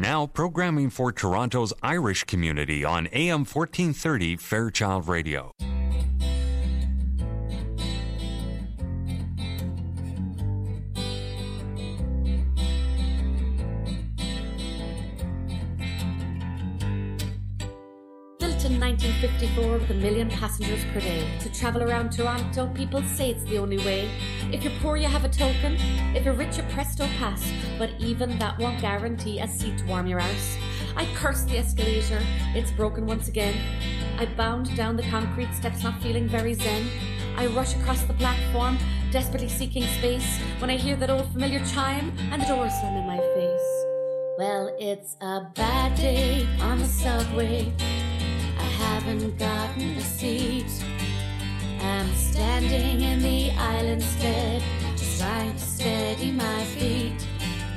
Now, programming for Toronto's Irish community on AM 1430 Fairchild Radio. 1954 with a million passengers per day. To travel around Toronto, people say it's the only way. If you're poor, you have a token. If you're rich, you presto pass. But even that won't guarantee a seat to warm your arse. I curse the escalator, it's broken once again. I bound down the concrete steps, not feeling very zen. I rush across the platform, desperately seeking space, when I hear that old familiar chime and the doors slam in my face. Well, it's a bad day on the subway. Haven't gotten a seat. I'm standing in the aisle instead, just trying to steady my feet.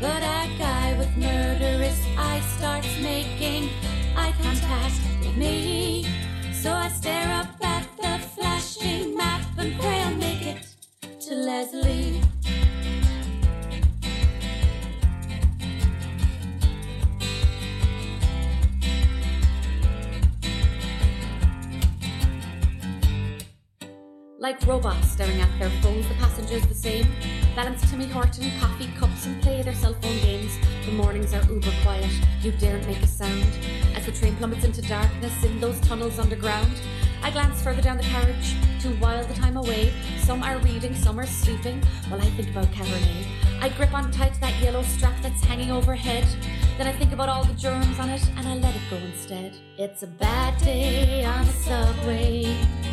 But a guy with murderous eyes starts making eye contact with me. So I stare up at the flashing map and pray I'll make it to Leslie. Like robots staring at their phones, the passengers the same. Balance Timmy Horton, coffee cups, and play their cell phone games. The mornings are uber quiet, you daren't make a sound. As the train plummets into darkness in those tunnels underground, I glance further down the carriage to while the time away. Some are reading, some are sleeping, while I think about Cabernet. I grip on tight that yellow strap that's hanging overhead. Then I think about all the germs on it and I let it go instead. It's a bad day on the subway.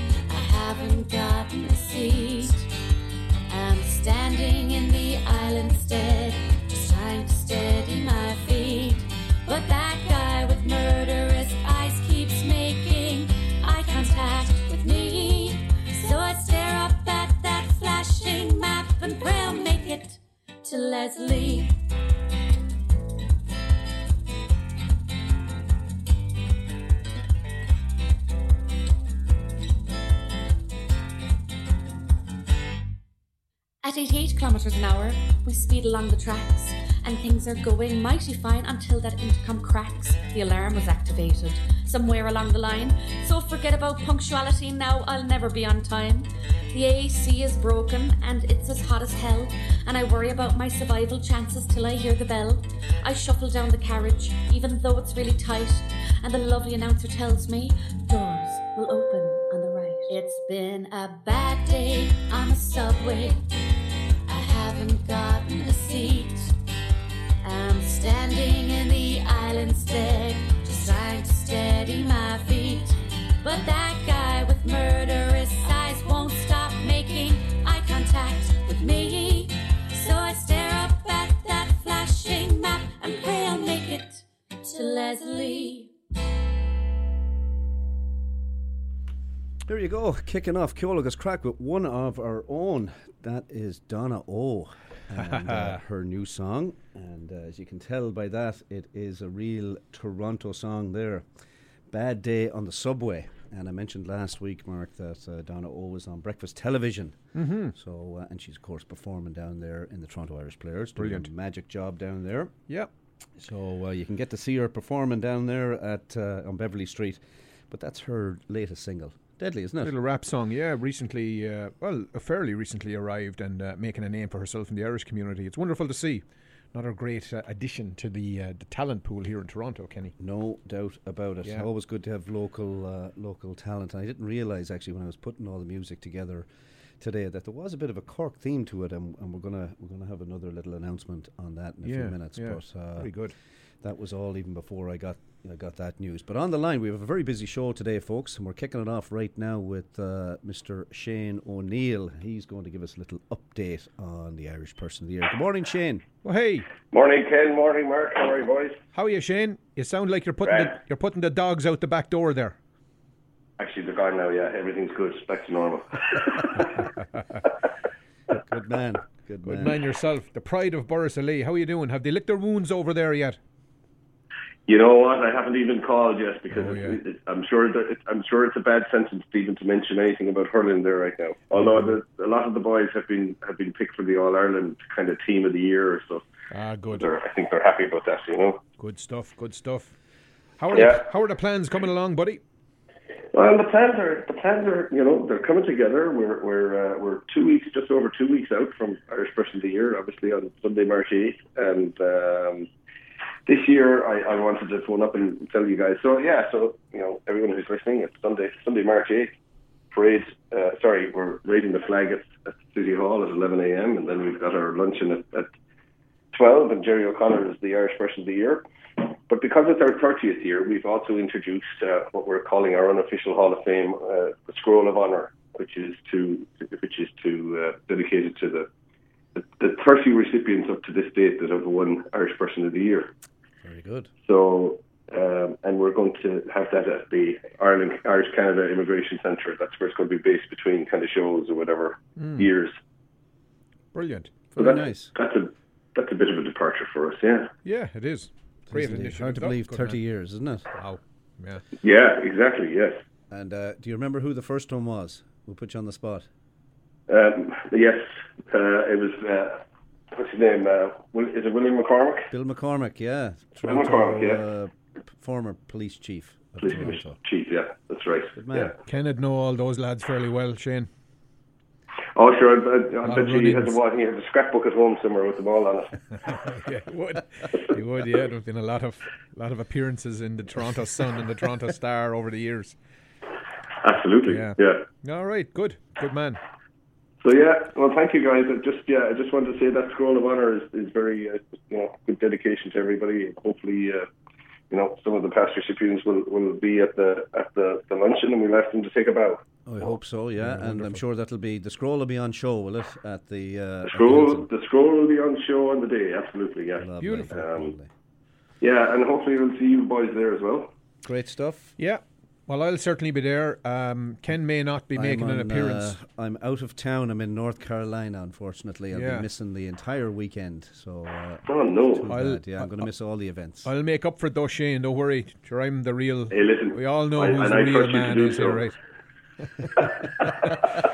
Things are going mighty fine until that intercom cracks. The alarm was activated somewhere along the line, so forget about punctuality now, I'll never be on time. The AC is broken and it's as hot as hell, and I worry about my survival chances till I hear the bell. I shuffle down the carriage, even though it's really tight, and the lovely announcer tells me doors will open on the right. It's been a bad day on the subway. I haven't gotten a seat. Standing in the aisle instead, just trying to steady my feet. But that guy with murderous eyes won't stop making eye contact with me. So I stare up at that flashing map and pray I'll make it to Leslie. There you go, kicking off Ceol Agus Craic with one of our own. That is Donna O. and uh, her new song. And uh, as you can tell by that, it is a real Toronto song there. Bad Day on the Subway. And I mentioned last week, Mark, that uh, Donna O was on breakfast television. Mm-hmm. So, uh, and she's of course performing down there in the Toronto Irish Players. doing Brilliant. a magic job down there. Yep. So uh, you can get to see her performing down there at uh, on Beverly Street. But that's her latest single. Deadly, isn't it? Little rap song, yeah. Recently, uh, well, uh, fairly recently arrived and uh, making a name for herself in the Irish community. It's wonderful to see. Another great uh, addition to the uh, the talent pool here in Toronto, Kenny. No doubt about it. Yeah. Always good to have local uh, local talent. And I didn't realise actually when I was putting all the music together today that there was a bit of a Cork theme to it, and, and we're gonna we're gonna have another little announcement on that in a few minutes. yeah. But uh, Very good. that was all even before I got I got that news. But on the line, we have a very busy show today, folks, and we're kicking it off right now with uh, Mr. Shane O'Neill. He's going to give us a little update on the Irish Person of the Year. Good morning, Shane. Well, hey, Morning, Ken. Morning, Mark. How are you, boys? how are you, Shane? You sound like you're putting the, you're putting the dogs out the back door there. Actually, they're gone now. Yeah, everything's good. Back to normal. Good man. Good man. Good man yourself. The pride of Borris-Ileigh. How are you doing? Have they licked their wounds over there yet? You know what? I haven't even called yet because Oh, yeah. it's, I'm sure that it's, I'm sure it's a bad sentence to even to mention anything about hurling there right now. Although the, a lot of the boys have been have been picked for the All Ireland kind of team of the year or stuff. Ah, good. They're, I think they're happy about that. You know. Good stuff. Good stuff. How are Yeah. the, how are the plans coming along, buddy? Well, the plans are the plans are you know they're coming together. We're we're uh, we're two weeks, just over two weeks out from Irish Person of the Year, obviously on Sunday, March eighth, and um, this year I, I wanted to phone up and tell you guys. So yeah, so you know everyone who's listening, it's Sunday, Sunday, March eighth. Parade. Uh, sorry, we're raising the flag at, at City Hall at 11 a.m. and then we've got our luncheon at, at 12. And Jerry O'Connor is the Irish Person of the Year. But because it's our 30th year, we've also introduced uh, what we're calling our unofficial Hall of Fame, uh, the Scroll of Honour, which is to which is to uh, dedicated to the, the the 30 recipients up to this date that have won Irish Person of the Year. Very good. So, um, and we're going to have that at the Ireland Irish Canada Immigration Centre. That's where it's going to be based between kind of shows or whatever years. Brilliant. So Very that's, nice. That's a that's a bit of a departure for us. Yeah. Yeah, it is. Great initiative. Hard to believe, 30 man. years, isn't it? Wow. Yeah. Yeah. Exactly. Yes. And uh, do you remember who the first one was? We'll put you on the spot. Um, yes. Uh, it was. Uh, what's his name? Uh, Will, is it William McCormick? Bill McCormick, yeah. Bill McCormick, yeah. uh, former police chief of Police Toronto. Chief. Yeah. That's right. Good man. Yeah. Kenneth know all those lads fairly well, Shane. Oh, sure. I, I, I bet you he has, a, wa- he has a scrapbook at home somewhere with them all on it. yeah, he would. He would. Yeah, there've been a lot of lot of appearances in the Toronto Sun and the Toronto Star over the years. Absolutely. Yeah. yeah. All right, good, good man. So yeah, well, thank you guys. I just yeah, I just wanted to say that scroll of honor is, is very uh, you know good dedication to everybody. Hopefully, uh, you know some of the past recipients will, will be at the at the, the luncheon, and we'll ask them to take a bow. Oh, I hope so, yeah. and I'm sure that'll be the scroll will be on show, will it? At the uh, The scroll Hilton? the scroll will be on show on the day. Absolutely, yeah, Lovely, Beautiful. lovely. yeah, and hopefully we'll see you boys there as well. Great stuff. Yeah. Well, I'll certainly be there. Um, Ken may not be making I'm an on, appearance. uh, I'm out of town. I'm in North Carolina, unfortunately. I'll Yeah. be missing the entire weekend. So, uh, Oh no! I'll, yeah, I'm going to miss all the events. I'll make up for it though, Shane. Don't worry. Sure, I'm the real. Hey, listen. We all know I- who's the I real trust you to man do is here, so. right?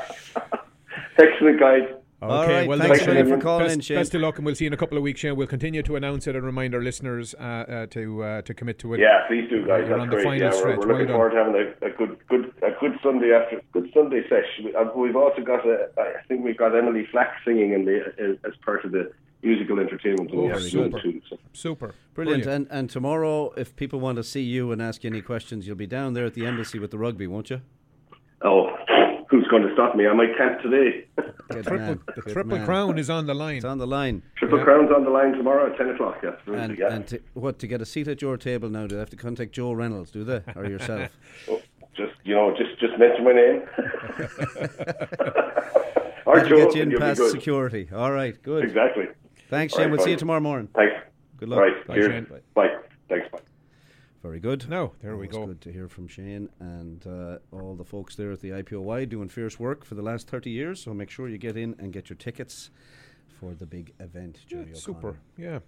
Excellent, guys. All Okay, right, well, thanks listen, a for calling best, in, Shane. Best of luck, and we'll see you in a couple of weeks, Shane. We'll continue to announce it and remind our listeners uh, uh, to uh, to commit to it. Yeah, please do, guys. You're That's on the great. final Yeah, we're, stretch. we're Well looking done. forward to having a, a good, good, a good Sunday after good Sunday session. We- uh, We've also got a, I think we've got Emily Flack singing in the uh, as part of the musical entertainment Oh, the very good. too. So. Super. Brilliant. And and tomorrow, if people want to see you and ask you any questions, you'll be down there at the embassy with the rugby, won't you? Oh, who's going to stop me? I might camp today. Good Triple, the triple man. crown is on the line. It's on the line. Triple Yeah. Crown's on the line tomorrow at ten o'clock. Yeah, absolutely. And, yeah. and to, what to get a seat at your table now? Do they have to contact Joe Reynolds? Do they or yourself? Oh, just you know, just just mention my name. or That'll Joe, get you in past security. All right, good. Exactly. Thanks, All Shane. right, we'll see you tomorrow morning. Thanks. Good luck. Right. Bye, Cheers. Shane. Bye. Thanks. Bye. Very good. No, there we go. Good to hear from Shane and uh, all the folks there at the IPOY doing fierce work for the last 30 years. So make sure you get in and get your tickets for the big event. Yeah, super. O'Connor. Yeah.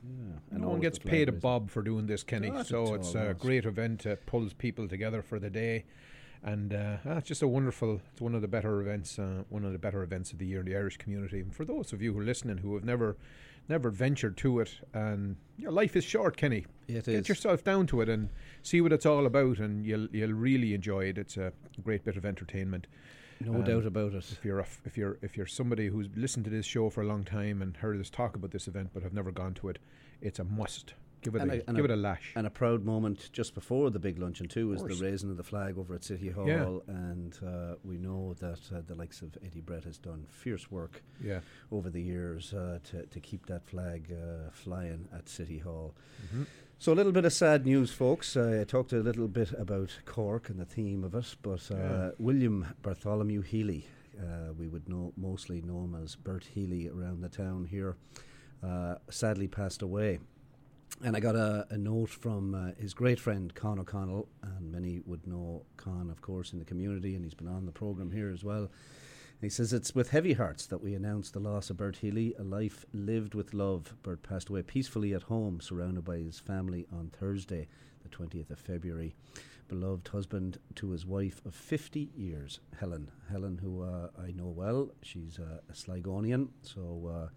and no one gets paid a bob for doing this, Kenny. Not so it's all, a great event. It pulls people together for the day. And uh, ah, it's just a wonderful, it's one of the better events, uh, one of the better events of the year in the Irish community. And for those of you who are listening who have never, never ventured to it, and your life is short, Kenny. It Get is. yourself down to it and see what it's all about, and you'll you'll really enjoy it. It's a great bit of entertainment. No Um, doubt about it. If you're a f if you're if you're somebody who's listened to this show for a long time and heard us talk about this event but have never gone to it, it's a must. Give it And a, a- and give a- it a lash. And a proud moment just before the big luncheon too was the raising of the flag over at City Hall, Yeah. and uh, we know that uh, the likes of Eddie Brett has done fierce work yeah, over the years uh, to to keep that flag uh, flying at City Hall. Mm-hmm. So a little bit of sad news, folks. Uh, I talked a little bit about Cork and the theme of it, but uh, Yeah. William Bartholomew Healy, uh, we would know mostly know him as Bert Healy around the town here, uh, sadly passed away. And I got a, a note from uh, his great friend Con O'Connell, and many would know Con, of course, in the community, and he's been on the programme here as well. He says it's with heavy hearts that we announce the loss of Bert Healy, a life lived with love. Bert passed away peacefully at home, surrounded by his family on Thursday, the 20th of February. Beloved husband to his wife of 50 years, Helen. Helen, who uh, I know well, she's uh, a Sligonian, so uh,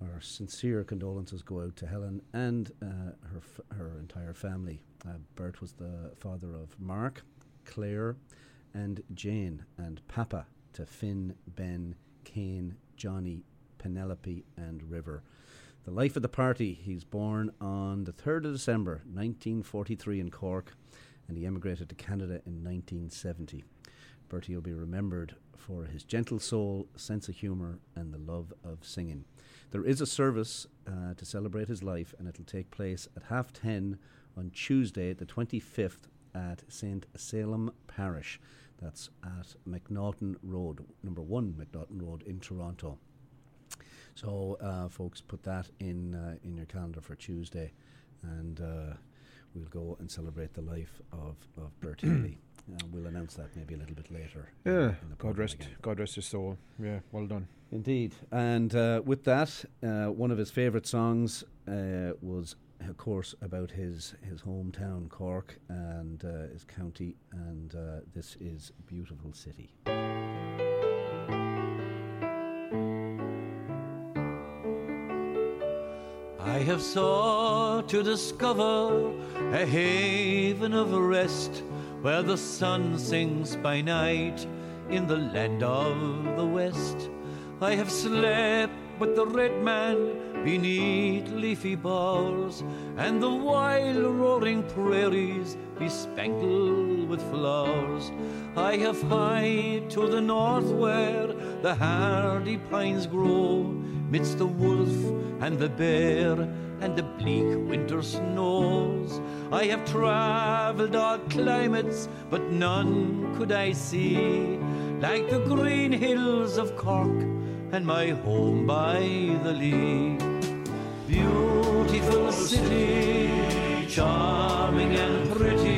our sincere condolences go out to Helen and uh, her f- her entire family. Uh, Bert was the father of Mark, Claire, and Jane, and Papa to Finn, Ben, Kane, Johnny, Penelope, and River. The life of the party. He's born on the 3rd of December 1943 in Cork, and he emigrated to Canada in 1970. Bertie will be remembered for his gentle soul, sense of humour, and the love of singing. There is a service uh, to celebrate his life, and it'll take place at half ten on Tuesday, the 25th, at St. Salem Parish. That's at McNaughton Road, number one McNaughton Road in Toronto. So, uh, folks, put that in uh, in your calendar for Tuesday, and uh, we'll go and celebrate the life of of Bertie Lee. Uh, we'll announce that maybe a little bit later. Yeah, God rest, again. God rest his soul. Yeah, well done. Indeed, and uh, with that, uh, one of his favourite songs was of course, about his, his hometown, Cork, and uh, his county, and uh, this is Beautiful City. I have sought to discover a haven of rest where the sun sinks by night in the land of the West. I have slept with the red man beneath leafy boughs, and the wild roaring prairies bespangled with flowers. I have hied to the north where the hardy pines grow, midst the wolf and the bear and the bleak winter snows. I have travelled all climates, but none could I see like the green hills of Cork and my home by the Lee. Beautiful city, charming and pretty.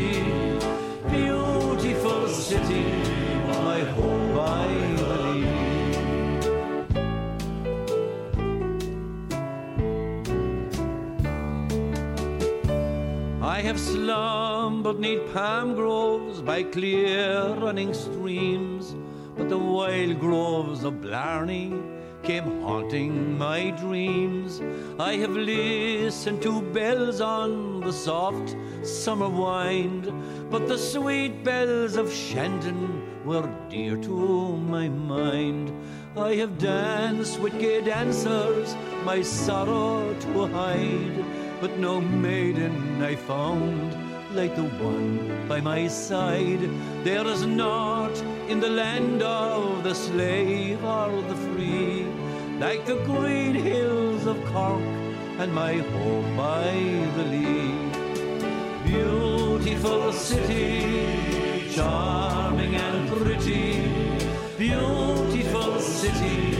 Have slumbered neath palm groves by clear running streams but the wild groves of Blarney came haunting my dreams. I have listened to bells on the soft summer wind, but the sweet bells of Shandon were dear to my mind. I have danced with gay dancers, my sorrow to hide, but no maiden I found like the one by my side. There is naught in the land of the slave or the free, like the green hills of Cork and my home by the Lee. Beautiful city, charming and pretty, beautiful city,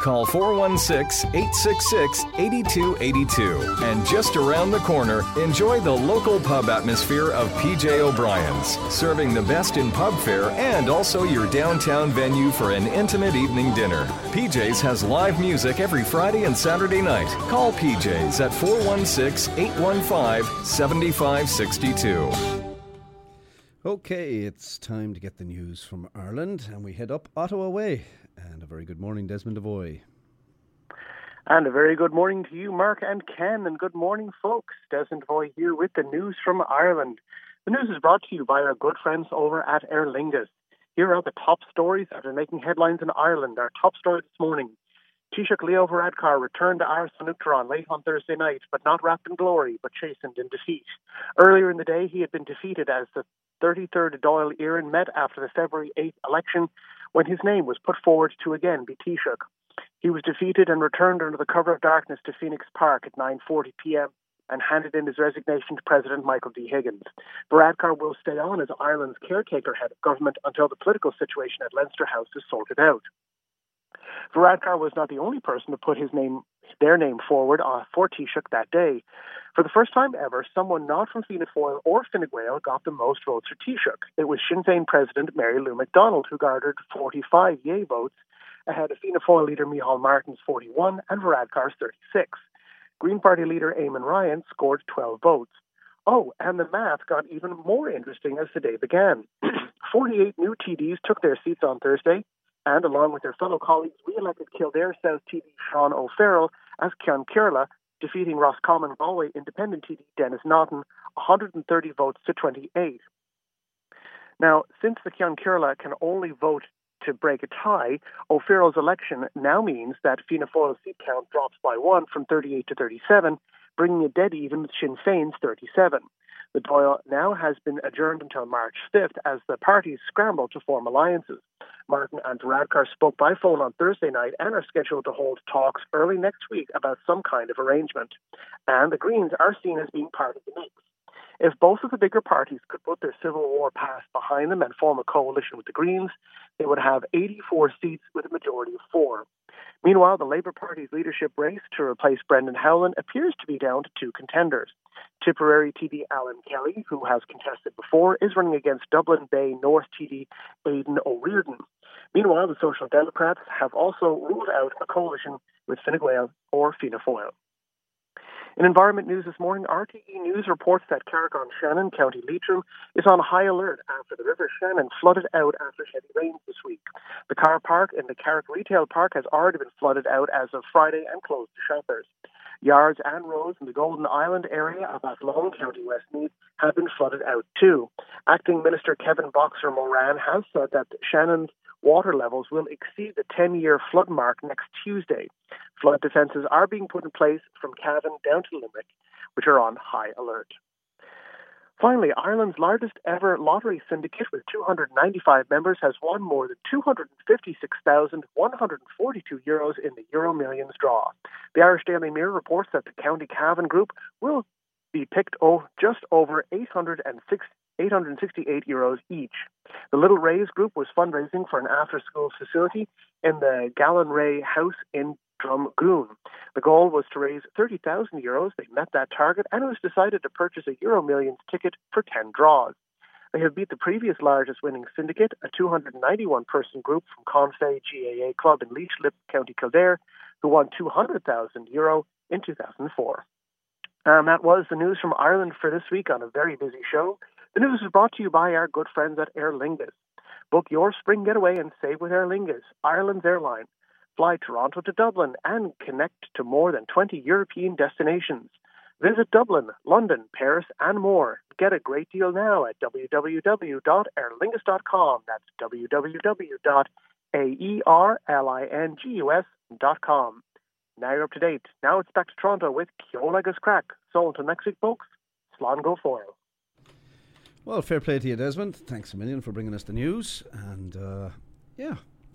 Call 416 866 8282. And just around the corner, enjoy the local pub atmosphere of PJ O'Brien's, serving the best in pub fare and also your downtown venue for an intimate evening dinner. PJ's has live music every Friday and Saturday night. Call PJ's at 416 815 7562. Okay, it's time to get the news from Ireland, and we head up Ottawa way. And a very good morning, Desmond Devoy. And a very good morning to you, Mark and Ken, and good morning, folks. Desmond Devoy here with the news from Ireland. The news is brought to you by our good friends over at Aer Lingus. Here are the top stories that are making headlines in Ireland. Our top story this morning. Taoiseach Leo Varadkar returned to Áras an Uachtaráin late on Thursday night, but not wrapped in glory, but chastened in defeat. Earlier in the day, he had been defeated as the 33rd Dáil Éireann met after the February 8th election when his name was put forward to again be Taoiseach. He was defeated and returned under the cover of darkness to Phoenix Park at 9:40 p.m. and handed in his resignation to President Michael D. Higgins. Varadkar will stay on as Ireland's caretaker head of government until the political situation at Leinster House is sorted out. Varadkar was not the only person to put his name, their name forward uh, for Taoiseach that day. For the first time ever, someone not from Fianna Fáil or Fine Gael got the most votes for Taoiseach. It was Sinn Féin President Mary Lou McDonald who garnered 45 yay votes ahead of Fianna Fáil leader Micheál Martin's 41 and Varadkar's 36. Green Party leader Eamon Ryan scored 12 votes. Oh, and the math got even more interesting as the day began. 48 new TDs took their seats on Thursday, and along with their fellow colleagues, re-elected Kildare South TD Sean Ó Fearghaíl as Ceann Comhairle, defeating Roscommon Galway Independent TD Denis Naughten 130 votes to 28. Now, since the Ceann Comhairle can only vote to break a tie, Ó Fearghaíl's election now means that Fianna Fáil's seat count drops by one from 38 to 37, bringing it dead even with Sinn Féin's 37. The Dáil now has been adjourned until March 5th as the parties scramble to form alliances. Martin and Varadkar spoke by phone on Thursday night and are scheduled to hold talks early next week about some kind of arrangement. And the Greens are seen as being part of the mix. If both of the bigger parties could put their Civil War past behind them and form a coalition with the Greens, they would have 84 seats with a majority of four. Meanwhile, the Labour Party's leadership race to replace Brendan Howlin appears to be down to two contenders. Tipperary TD Alan Kelly, who has contested before, is running against Dublin Bay North TD Aodhán Ó Ríordáin. Meanwhile, the Social Democrats have also ruled out a coalition with Fine Gael or Fianna Fáil. In environment news this morning, RTE News reports that Carrick on Shannon, County Leitrim, is on high alert after the River Shannon flooded out after heavy rains this week. The car park in the Carrick Retail Park has already been flooded out as of Friday and closed to shoppers. Yards and roads in the Golden Island area of Athlone, County Westmeath, have been flooded out too. Acting Minister Kevin Boxer Moran has said that Shannon's water levels will exceed the 10 year flood mark next Tuesday. Flood defences are being put in place from Cavan down to Limerick, which are on high alert. Finally, Ireland's largest ever lottery syndicate with 295 members has won more than 256,142 euros in the Euro Millions draw. The Irish Daily Mirror reports that the County Cavan Group will be picked oh, just over 806, 868 euros each. The Little Rays Group was fundraising for an after-school facility in the Gallon Ray House in Drumgoon. The goal was to raise 30,000 euros. They met that target, and it was decided to purchase a Euro Millions ticket for 10 draws. They have beat the previous largest winning syndicate, a 291 person group from Confey GAA Club in Leixlip, County Kildare, who won 200,000 euro in 2004. And um, that was the news from Ireland for this week on a very busy show. The news is brought to you by our good friends at Aer Lingus. Book your spring getaway and save with Aer Lingus, Ireland's airline. Fly Toronto to Dublin and connect to more than 20 European destinations. Visit Dublin, London, Paris, and more. Get a great deal now at www.aerlingus.com. That's www.aerlingus.com. Now you're up to date. Now it's back to Toronto with Ceol Craic. So until next week, folks, Slán go foil. Well, fair play to you, Desmond. Thanks a million for bringing us the news. And uh, yeah,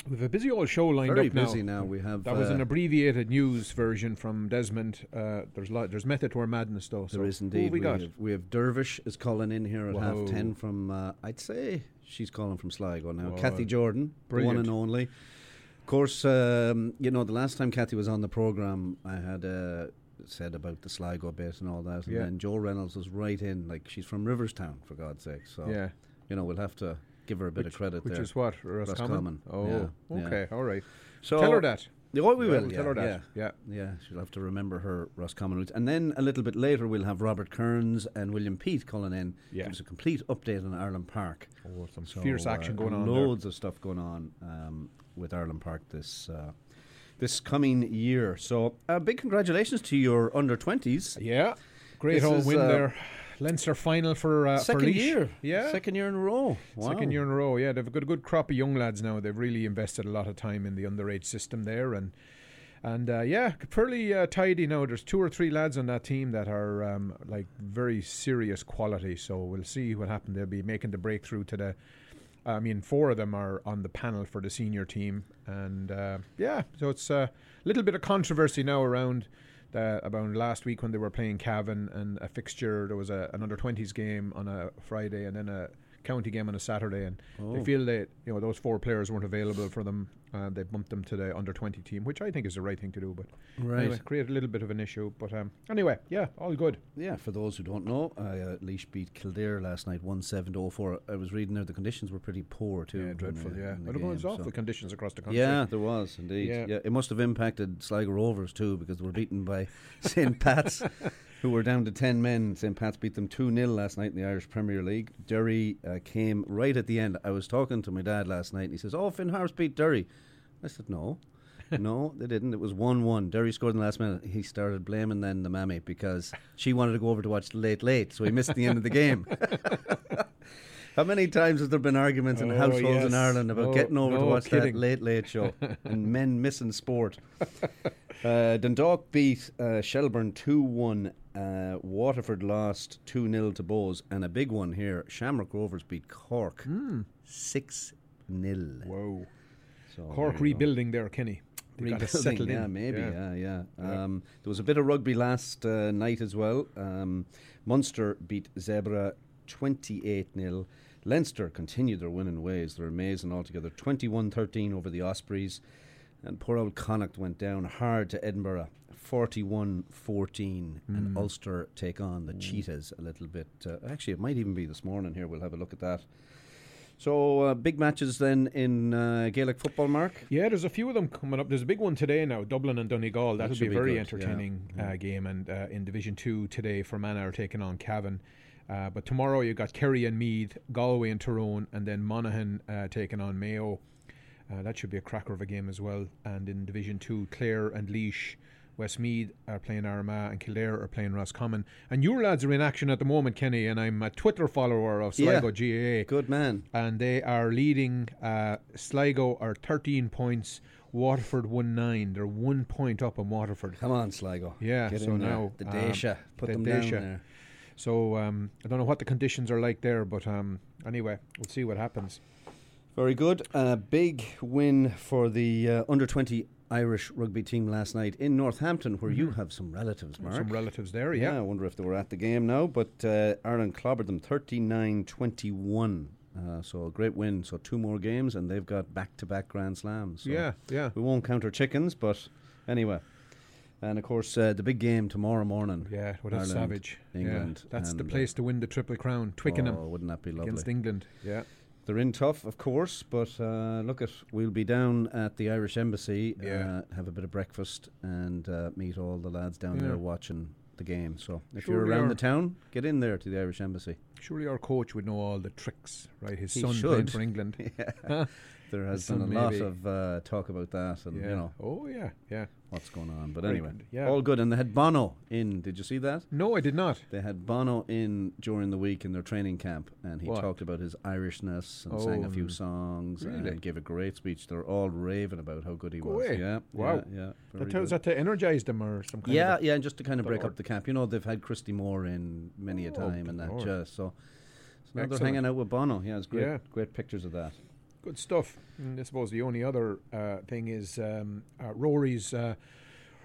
We've a busy old show lined very up now. busy now. We have That was uh, an abbreviated news version from Desmond. Uh, there's lot, there's method to our madness though. So There is indeed. have we got? Have, we have Dervish is calling in here at Whoa. half ten from. Uh, I'd say she's calling from Sligo now. Whoa. Cathy Jordan, the one and only. Of course, um, you know the last time Cathy was on the program, I had uh, said about the Sligo bit and all that, and Yeah. then Joe Reynolds was right in, like she's from Riverstown for God's sake. So yeah, you know we'll have to give her a bit which, of credit there. which there. is what Roscommon. Roscommon, Oh, yeah, yeah. okay, all right. so Tell her that. Yeah, oh, we will. Yeah, tell her yeah. that. Yeah. Yeah, she'll have to remember her Roscommon roots. And then a little bit later, we'll have Robert Kearns and William Peat calling in. Yeah. Give us a complete update on Ireland Park. Oh, some So, fierce action uh, going on. there. Loads of stuff going on um, with Ireland Park this uh, this coming year. So, uh, big congratulations to your under 20s. Yeah, great This old is, win uh, there. Leinster final for uh, Second for year. Yeah, Second year in a row. Wow. Second year in a row, yeah. They've got a good crop of young lads now. They've really invested a lot of time in the underage system there, and and uh, yeah, fairly uh, tidy now. There's two or three lads on that team that are um, like very serious quality. So we'll see what happens. They'll be making the breakthrough to the. I mean, four of them are on the panel for the senior team, and uh, yeah, so it's a little bit of controversy now around. The, about last week when they were playing Cavan and a fixture, there was a, an under 20s game on a Friday and then a county game on a Saturday, and they Oh. feel that you know those four players weren't available for them. Uh, they bumped them to the under twenty team, which I think is the right thing to do. But Right. anyway, create a little bit of an issue. But um, anyway, yeah, all good. Yeah, for those who don't know, uh, uh, Laois beat Kildare last night, one seven to 04. I was reading there the conditions were pretty poor too. Yeah, dreadful. the- Yeah, the but it was awful so- conditions across the country. Yeah, there was indeed. Yeah. Yeah. it must have impacted Sligo Rovers too because they were beaten by St Pat's, who were down to ten men. St Pat's beat them two 0 last night in the Irish Premier League. Derry uh, came right at the end. I was talking to my dad last night, and he says, "Oh, Finn Harps beat Derry." I said, "No." no, they didn't. It was 1 1. Derry scored in the last minute. He started blaming then the mammy because she wanted to go over to watch Late Late, so he missed the end of the game. How many times has there been arguments in Oh, households yes. in Ireland about No- getting over to watch kidding. that late late show and men missing sport? Uh, Dundalk beat uh, Shelbourne 2 1. Uh, Waterford lost 2 0 to Bohs. And a big one here Shamrock Rovers beat Cork 6 0. Whoa. So Cork go. rebuilding there, Kenny. Rebuilding, yeah, in. maybe, Yeah. yeah, yeah. Yeah. Um, there was a bit of rugby last uh, night as well. Um, Munster beat Zebre 28 0. Leinster continued their winning ways. They're amazing altogether. 21 13 over the Ospreys. And poor old Connacht went down hard to Edinburgh. 41 14. And Mm. Ulster take on the Cheetahs a little bit. Uh, actually, it might even be this morning here. We'll have a look at that. So, uh, big matches then in uh, Gaelic football, Mark. Yeah, there's a few of them coming up. There's a big one today now, Dublin and Donegal. That'll be a very good, entertaining Mm. uh, game. And uh, in Division Two today, Fermanagh are taking on Cavan. Uh, but tomorrow you've got Kerry and Meath, Galway and Tyrone, and then Monaghan uh, taking on Mayo. Uh, that should be a cracker of a game as well. And in Division Two, Clare and Laois, Westmeath are playing Armagh, and Kildare are playing Roscommon. And your lads are in action at the moment, Kenny. And I'm a Twitter follower of Yeah. Sligo GAA Good man. and they are leading. Uh, Sligo are 13 points. Waterford won nine. They're one point up on Waterford. Come on, Sligo. Yeah, Get so in there. now, the um, Put the them Dacia. down there. So um, I don't know what the conditions are like there, but um, anyway, we'll see what happens. Very good. A big win for the uh, under 20 Irish rugby team last night in Northampton, where you have some relatives, Mark. Mm-hmm. Some relatives there, yeah, yeah. I wonder if they were at the game now. But uh, Ireland clobbered them 39 21. Uh, so a great win. So two more games, and they've got back to back Grand Slams. So Yeah, yeah. We won't count our chickens, but anyway. And of course, uh, the big game tomorrow morning. Yeah, what a savage. England. Yeah, that's the and, uh, place to win the Triple Crown. Twickenham Oh, wouldn't that be lovely? against England. Yeah. They're in tough, of course, but uh, look at we'll be down at the Irish Embassy, Yeah. uh, have a bit of breakfast, and uh, meet all the lads down Yeah. there watching the game. So if Sure you're around the town, get in there to the Irish Embassy. Surely our coach would know all the tricks, right? His He son should. for England. yeah. There has His been a son lot of uh, talk about that, and yeah. you know Oh, yeah, yeah. What's going on. But anyway, yeah. all good. And they had Bono in. Did you see that? No, I did not. They had Bono in during the week in their training camp, and he What? talked about his Irishness and sang a Oh, few songs really? and gave a great speech. They're all raving about how good he Go was. away. Yeah, Wow. yeah, yeah. That good. that to energise them or some kind Yeah, of. yeah, and just to kind of break up the camp. You know, they've had Christy Moore in many a Oh, time and that Lord. just so. So now they're hanging out with Bono. Yeah, it's great. Yeah. Great pictures of that. Good stuff. And I suppose the only other uh, thing is um, uh, Rory's. Uh,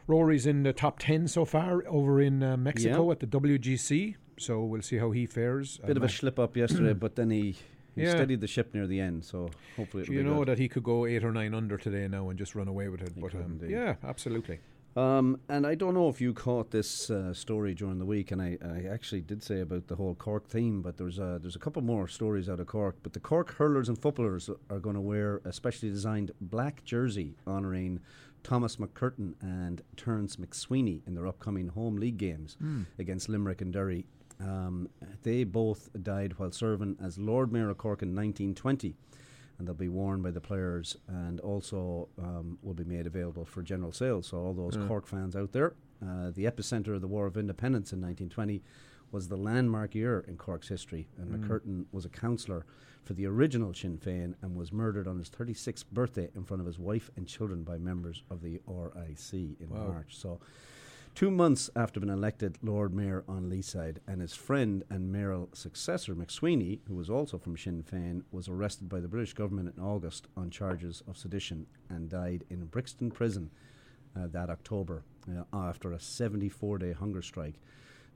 Rory's in the top ten so far over in uh, Mexico Yeah. at the WGC. So we'll see how he fares. Bit of a slip up yesterday, but then he, he Yeah. steadied the ship near the end. So hopefully you be know good. that he could go eight or nine under today now and just run away with it. He but um, yeah, absolutely. Um, and I don't know if you caught this uh, story during the week, and I, I actually did say about the whole Cork theme, but there's a, there's a couple more stories out of Cork. But the Cork hurlers and footballers are going to wear a specially designed black jersey honouring Thomas MacCurtain and Terence MacSwiney in their upcoming home league games against Limerick and Derry. Um, they both died while serving as Lord Mayor of Cork in 1920 and they'll be worn by the players and also um, will be made available for general sale. So all those Cork fans out there, uh, the epicenter of the War of Independence in 1920 was the landmark year in Cork's history, and Mm. MacCurtain was a councillor for the original Sinn Féin and was murdered on his 36th birthday in front of his wife and children by members of the RIC in Wow. March. So, two months after being elected Lord Mayor on Leeside, and his friend and mayoral successor MacSwiney, who was also from Sinn Féin, was arrested by the British government in August on charges of sedition and died in Brixton prison uh, that October uh, after a 74-day hunger strike.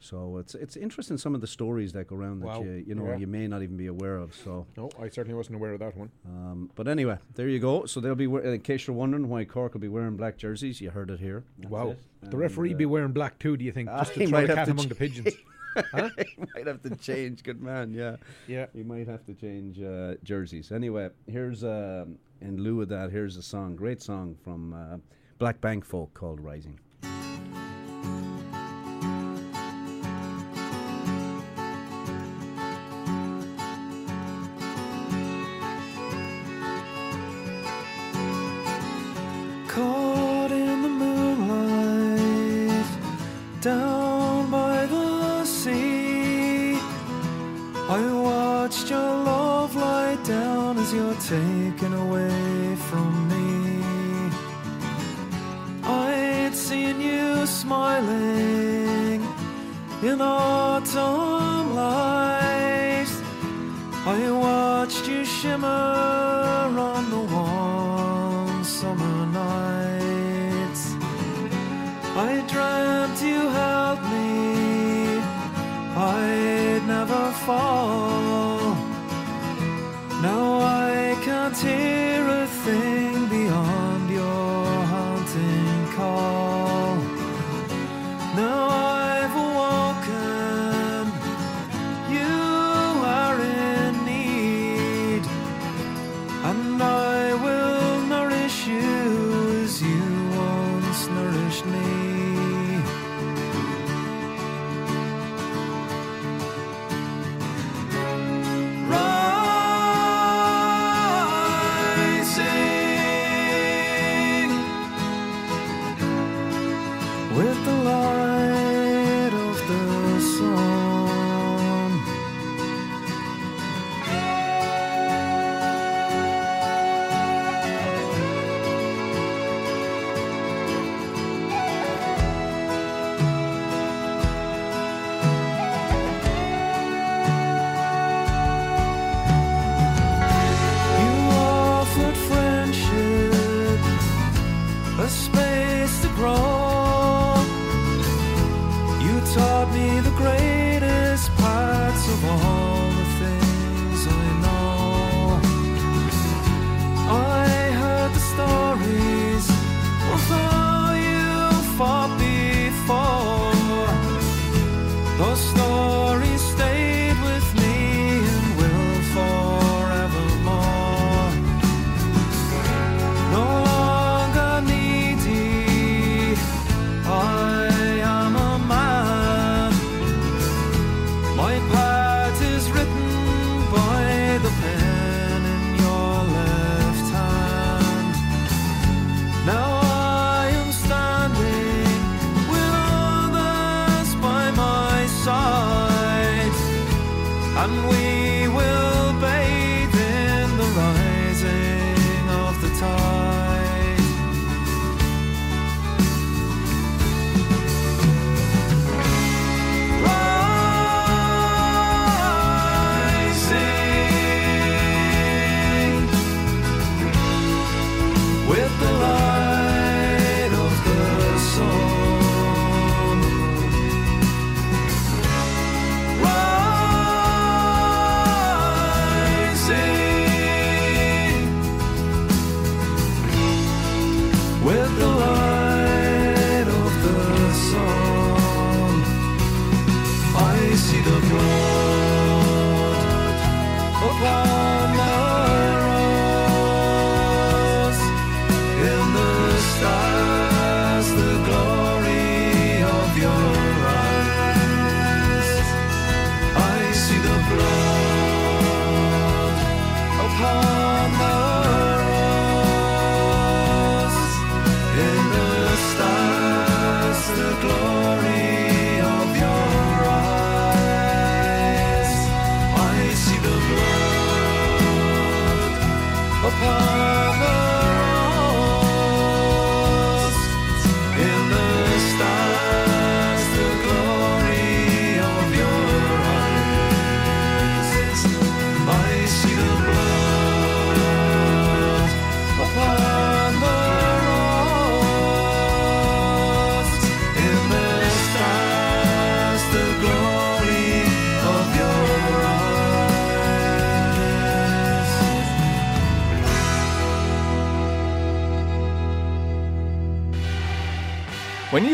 So it's it's interesting some of the stories that go around Wow. that you you know Yeah. you may not even be aware of. So, No, I certainly wasn't aware of that one. um, but anyway, there you go. So they'll be we- in case you're wondering why Cork will be wearing black jerseys. You heard it here. That's wow. it. The referee And, be uh, wearing black too, do you think? Just he to throw might the have cat to among the pigeons. Huh? he might have to change. Good man. Yeah. Yeah. He might have to change uh, jerseys. Anyway, here's um, in lieu of that. Here's a song, great song from uh, Black Bank Folk called "Rising."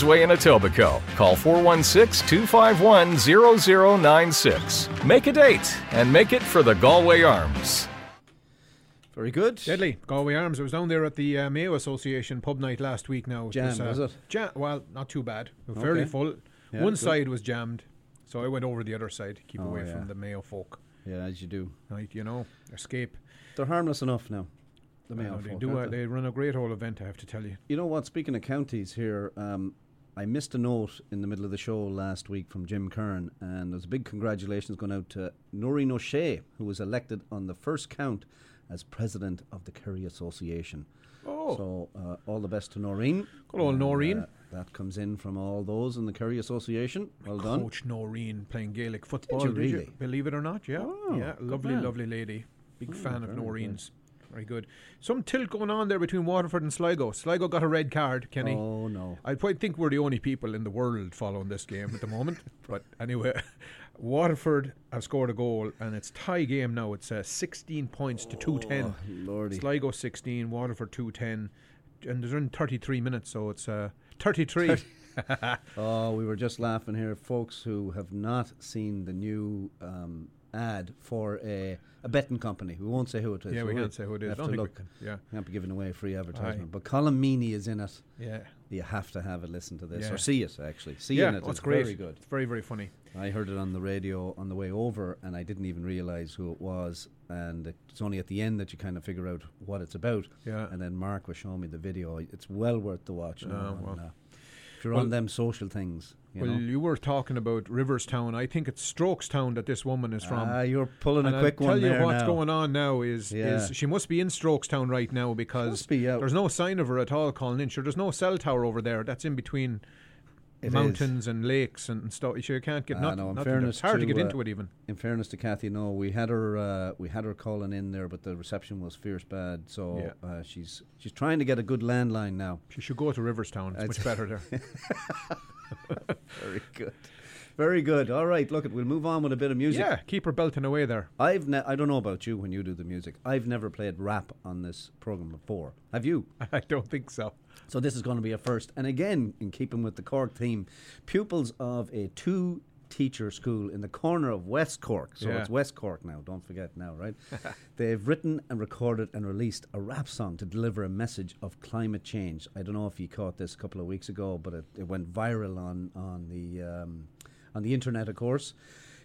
Queensway in Etobicoke. Call 416 251 0096. Make a date and make it for the Galway Arms. Very good. Deadly. Galway Arms. I was down there at the uh, Mayo Association pub night last week now. It Jammed, uh, was it? Ja- well, not too bad. Fairly Okay. full. Yeah, One good. side was jammed, so I went over the other side to keep Oh, away yeah. from the Mayo folk. Yeah, as you do. Right, you know, escape. They're harmless enough now. The Mayo know they do. aren't A, they? they run a great old event. I have to tell you. You know what? Speaking of counties here, um, I missed a note in the middle of the show last week from Jim Kern, and there's a big congratulations going out to Noreen O'Shea, who was elected on the first count as president of the Kerry Association. Oh. So, uh, all the best to Noreen. Good old And, Noreen. uh, that comes in from all those in the Kerry Association. Well done. Coach Noreen playing Gaelic football. you really? Believe it or not, yeah. Oh, yeah, lovely, man. lovely lady. Big fan of Noreen's. good. Very good. Some tilt going on there between Waterford and Sligo. Sligo got a red card, Kenny. Oh, no. I quite think we're the only people in the world following this game at the moment. but anyway, Waterford have scored a goal, and it's tie game now. It's uh, 16 points to 210. Oh, Lordy. Sligo 16, Waterford 210, and there's in 33 minutes, so it's uh, 33. Oh, we were just laughing here, folks who have not seen the new um, ad for a, a betting company. We won't say who it is. Yeah, we can't say who it is. Have Don't to look. can, yeah. Can't be giving away free advertisement. Aye. But Colm Meaney is in it. yeah. You have to have it. Listen to this Yeah. or see it actually. See Yeah, it. that's It's great. Very good. It's very, very funny. I heard it on the radio on the way over, and I didn't even realize who it was. And it's only at the end that you kind of figure out what it's about. Yeah. And then Mark was showing me the video. It's well worth the watch. now, Oh, and, well. uh, if you're Well- on them social things, you well, know. you were talking about Riverstown. I think it's Strokestown that this woman is from. Ah, you're pulling and a I'll quick tell one you there what's now. going on now is, Yeah. is she must be in Strokestown right now because be, yeah. there's no sign of her at all calling in. Sure, there's no cell tower over there. That's in between It mountains and lakes and stuff. You can't get Ah, nothing. no, in nothing fairness it's hard to, to, get uh, into it even. In fairness to Cathy, no, we had her uh, we had her calling in there, but the reception was fierce bad. So Yeah. uh, she's she's trying to get a good landline now. She should go to Riverstown. It's I'd much better there. Very good, very good. All right, look. We'll move on with a bit of music. yeah, keep her belting away there. I've ne- I don't know about you when you do the music. I've never played rap on this program before. Have you? I don't think so. So this is going to be a first. And again, in keeping with the Cork theme, pupils of a two teacher school in the corner of West Cork. So Yeah. it's West Cork now, don't forget now, right? They've written and recorded and released a rap song to deliver a message of climate change. I don't know if you caught this a couple of weeks ago, but it, it went viral on on the um, on the internet, of course.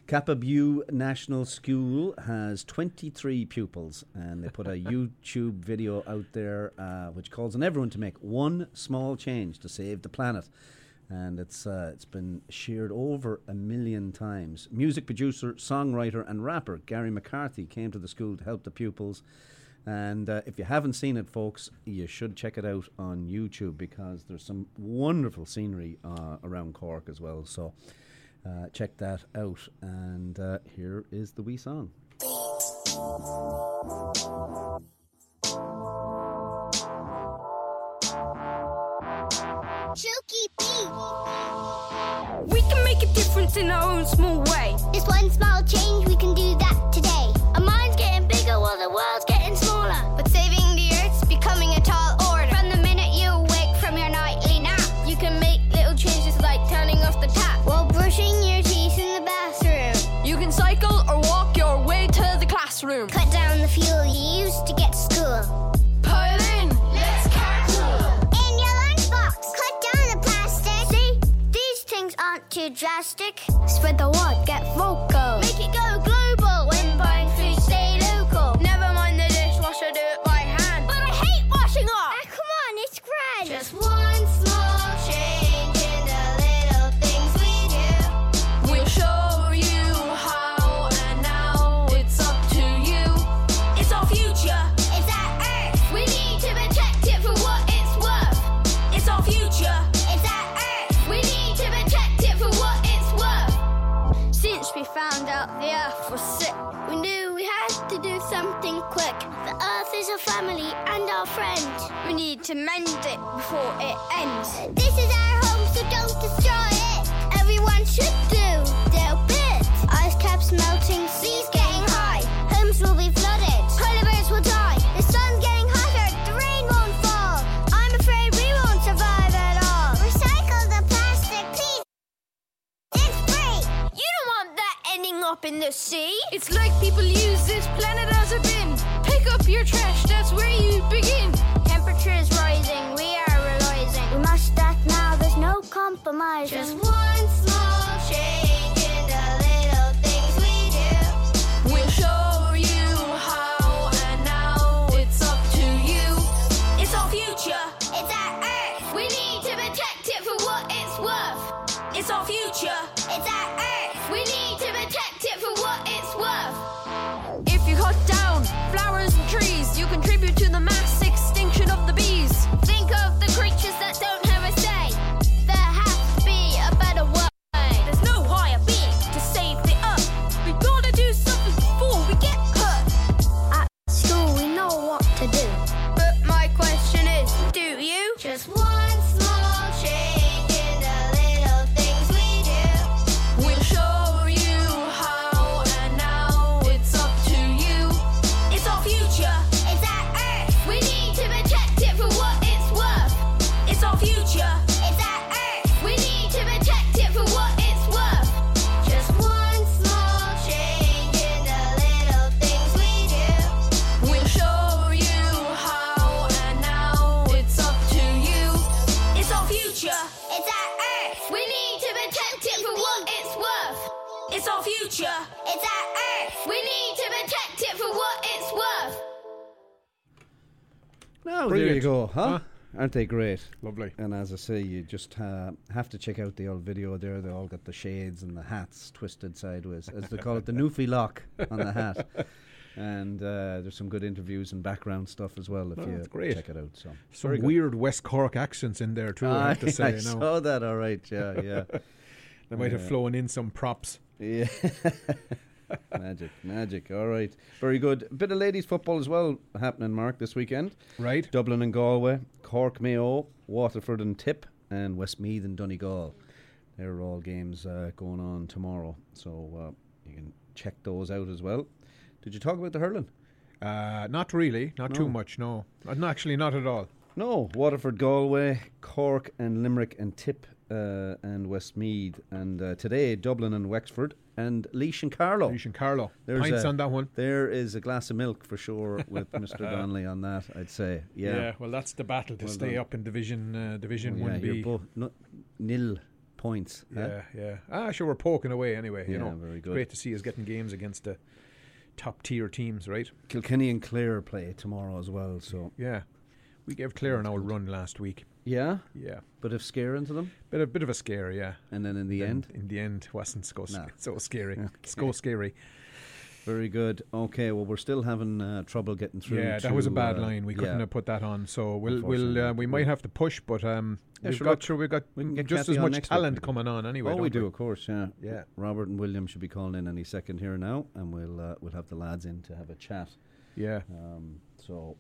Cappabue National School has 23 pupils, and they put a YouTube video out there uh, which calls on everyone to make one small change to save the planet. And it's uh, it's been shared over a million times. Music producer, songwriter, and rapper Gary McCarthy came to the school to help the pupils. And uh, if you haven't seen it, folks, you should check it out on YouTube because there's some wonderful scenery uh, around Cork as well. So uh, check that out. And uh, here is the wee song. Make a difference in our own small way. Just one small change, we can do that today. Our mind's getting bigger while the world's getting smaller. But saving the earth's becoming a tall order. From the minute you wake from your nightly nap, You can make little changes like turning off the tap. while brushing your teeth in the bathroom. You can cycle or walk your way to the classroom. Cut down the fuel you use to get to school. Aren't too drastic. Spread the word, get vocal. Up in the sea. It's like people use this planet as a bin. Pick up your trash, that's where you begin. Temperature is rising. We are realizing we must act now. There's no compromise. Just one small Aren't they great? Lovely. And as I say, you just uh, have to check out the old video there. They all got the shades and the hats twisted sideways, as they call it, the Newfie lock on the hat. And uh, there's some good interviews and background stuff as well if Oh, you great. check it out. So Some very good. weird West Cork accents in there too. I have to say, I saw that. All right, yeah, yeah, They might have flown in some props. yeah. magic, magic. All right, very good. bit of ladies football as well happening, Mark, this weekend. Right. Dublin and Galway, Cork, Mayo, Waterford and Tip, and Westmeath and Donegal. They're all games uh, going on tomorrow, so uh, you can check those out as well. Did you talk about the hurling? Uh, not really, not too much. No, actually, not at all. No, Waterford, Galway, Cork, and Limerick and Tip uh, and Westmeath, and uh, today Dublin and Wexford and Laois and Carlow. Laois and Carlow. There's Pints a- on that one. There is a glass of milk for sure with Mr. Donnelly on that. I'd say, yeah. Yeah. Well, that's the battle to Well stay done. up in Division uh, Division yeah, One you're B. no, nil points. huh? Yeah, yeah. Ah, sure, we're poking away anyway. You Yeah, know, very good. great to see us getting games against the top tier teams, right? Kilkenny and Clare play tomorrow as well. So Yeah, we gave Clare an old run last week. Yeah, Yeah, bit of scare into them, bit a bit of a scare, yeah. and then in the Then end, in the end, wasn't so, No. so scary. Okay. So scary. very good. Okay, well we're still having uh, trouble getting through. Yeah, that was a bad uh, line. We couldn't yeah. have put that on. So we'll we'll uh, we might have to push, but um, Yeah, we've sure, got sure we've got we just Cathy as much next week, talent coming on anyway. oh, don't we do, of course. Yeah, Yeah. Robert and William should be calling in any second here now, and we'll uh, we'll have the lads in to have a chat. Yeah, Um, so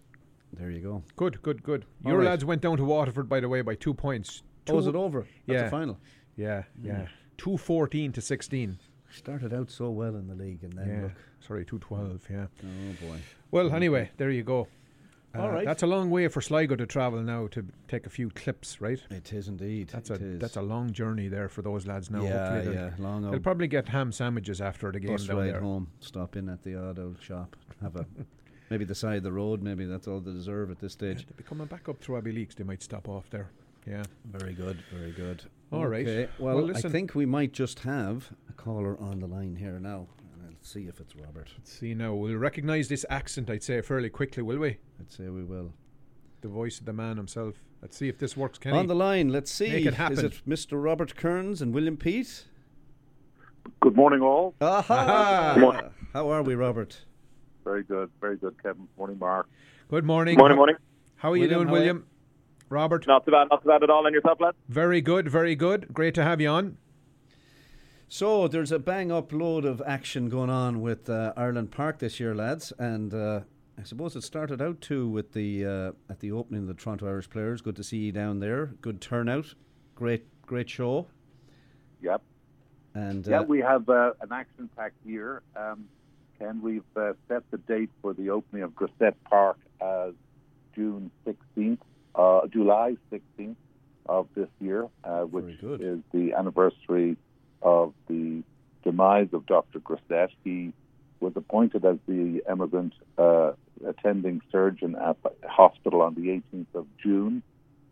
there you go. good, good, good. All Your right. lads went down to Waterford, by the way, by two points. Oh, is Two- it over? Yeah. the final. Yeah, yeah. Two fourteen to sixteen. Started out so well in the league, and then Yeah, look. sorry, two twelve. Yeah. Oh boy. Well, anyway, there you go. All Uh, right. That's a long way for Sligo to travel now to take a few clips, right? It is indeed. That's it a is. that's a long journey there for those lads now. yeah, Hopefully they'll, yeah. Long they'll probably get ham sandwiches after the game bus down ride there. home. Stop in at the odd old shop. Have a maybe the side of the road. Maybe that's all they deserve at this Yeah, stage. they'll be coming back up through Abbeyleix. They might stop off there. Yeah. Very good. Very good. All right. Okay. Well, Well, I think we might just have a caller on the line here now. and I'll see if it's Robert. See now, we'll recognise this accent. I'd say fairly quickly, will we? I'd say we will. The voice of the man himself. Let's see if this works, Kenny. On the line, let's see. Make it Is happen. Is it Mr. Robert Kearns and William Peat? Good morning, all. Aha! Good morning. How are we, Robert? Very good, very good, Kevin. Morning, Mark. Good morning. Morning, How- morning. How are you William, doing, how are you? William? Robert? Not too bad, not too bad at all. And yourself, lad? Very good, very good. Great to have you on. So there's a bang up load of action going on with uh, Ireland Park this year, lads, and uh, I suppose it started out too with the uh, at the opening of the Toronto Irish Players. Good to see you down there. Good turnout. Great, great show. Yep. And yeah, uh, we have uh, an action-packed year. Um, Ken, we've uh, set the date for the opening of Grasett Park as June 16th, uh, July 16th of this year, uh, which is the anniversary of the demise of Dr. Grasett. He was appointed as the emigrant uh, attending surgeon at the hospital on the 18th of June,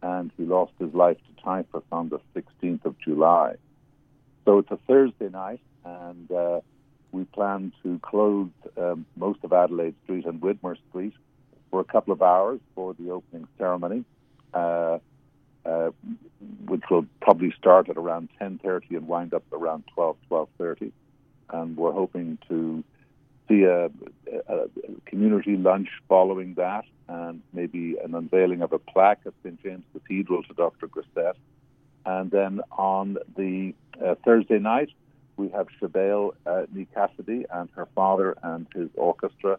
and he lost his life to typhus on the 16th of July. So it's a Thursday night, and uh, we plan to close um, most of Adelaide Street and Widmer Street for a couple of hours for the opening ceremony, uh, uh, which will probably start at around 10.30 and wind up around 12, 12.30. And we're hoping to see a, a, community lunch following that and maybe an unveiling of a plaque at St. James Cathedral to Dr. Grasett. And then on the uh, Thursday night, we have Shabelle uh, Nee Cassidy and her father and his orchestra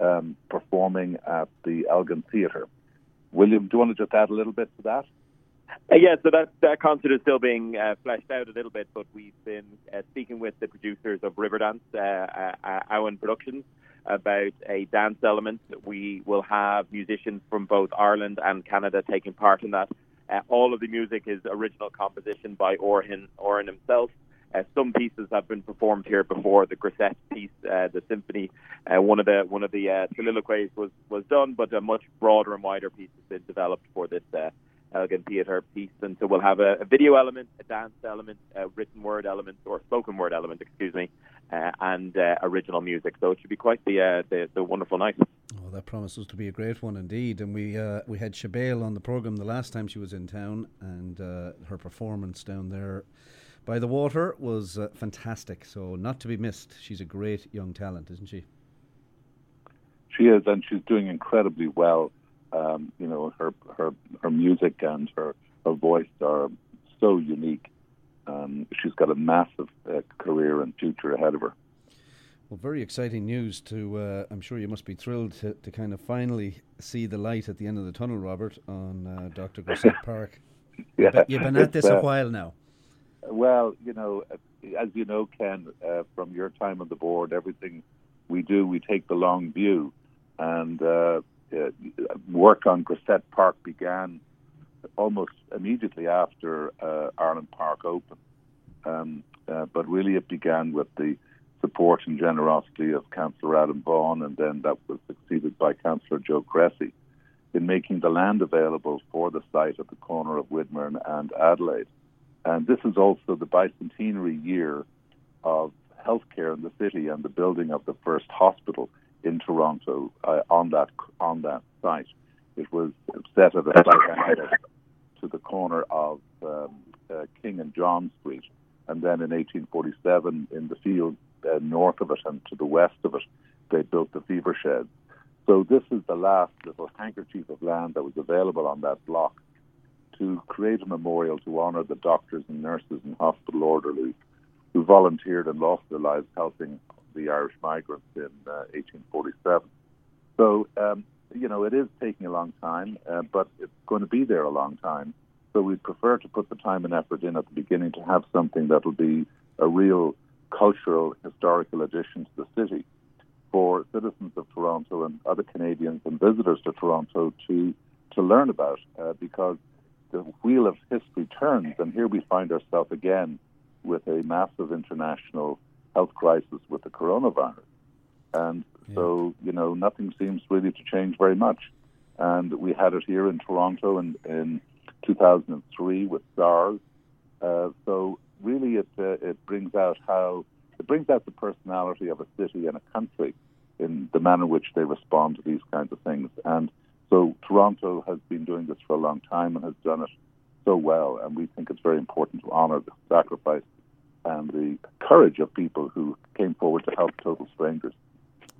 um, performing at the Elgin Theatre. William, do you want to just add a little bit to that? Uh, yeah, so that, that concert is still being uh, fleshed out a little bit, but we've been uh, speaking with the producers of Riverdance, uh, uh, uh, Abhann Productions, about a dance element. We will have musicians from both Ireland and Canada taking part in that. Uh, all of the music is original composition by Orhan, Orhan himself. Uh, some pieces have been performed here before. The Grasett piece, uh, the symphony, uh, one of the one of the uh, soliloquies was was done, but a much broader and wider piece has been developed for this uh, Elgin Theatre piece. And so we'll have a, a video element, a dance element, a written word element, or spoken word element, excuse me, uh, and original music. So it should be quite the the, the wonderful night. Oh, that promises to be a great one indeed. And we uh, we had Shabelle on the program the last time she was in town, and her performance down there by the water was uh, fantastic. So not to be missed. She's a great young talent, isn't she? She is, and she's doing incredibly well. Um, you know, her her her music and her her voice are so unique. Um, she's got a massive uh, career and future ahead of her. Well, very exciting news. To uh, I'm sure you must be thrilled to, to kind of finally see the light at the end of the tunnel, Robert, on uh, Dr. Grasett Park. Yeah, But you've been at this a uh, while now. Well, you know, as you know, Ken, uh, from your time on the board, everything we do, we take the long view. And uh, uh, work on Grasett Park began almost immediately after uh, Ireland Park opened. Um, uh, but really, it began with the support and generosity of Councillor Adam Vaughan, and then that was succeeded by Councillor Joe Cressy in making the land available for the site at the corner of Widmer and Adelaide. And this is also the bicentenary year of healthcare in the city and the building of the first hospital in Toronto uh, on that on that site. It was set at a site to the corner of um, uh, King and John Street, and then in 1847 in the field uh, north of it and to the west of it, they built the fever sheds. So this is the last little handkerchief of land that was available on that block to create a memorial to honour the doctors and nurses and hospital orderlies who volunteered and lost their lives helping the Irish migrants in uh, 1847. So, um, you know, it is taking a long time, uh, but it's going to be there a long time. So we'd prefer to put the time and effort in at the beginning to have something that will be a real cultural, historical addition to the city for citizens of Toronto and other Canadians and visitors to Toronto to to learn about, uh, because the wheel of history turns, and here we find ourselves again with a massive international health crisis with the coronavirus. And so, you know, nothing seems really to change very much. And we had it here in Toronto in, in 2003 with SARS. Uh, so really, it uh, it brings out how it brings out the personality of a city and a country in the manner in which they respond to these kinds of things. And So Toronto has been doing this for a long time and has done it so well, and we think it's very important to honour the sacrifice and the courage of people who came forward to help total strangers.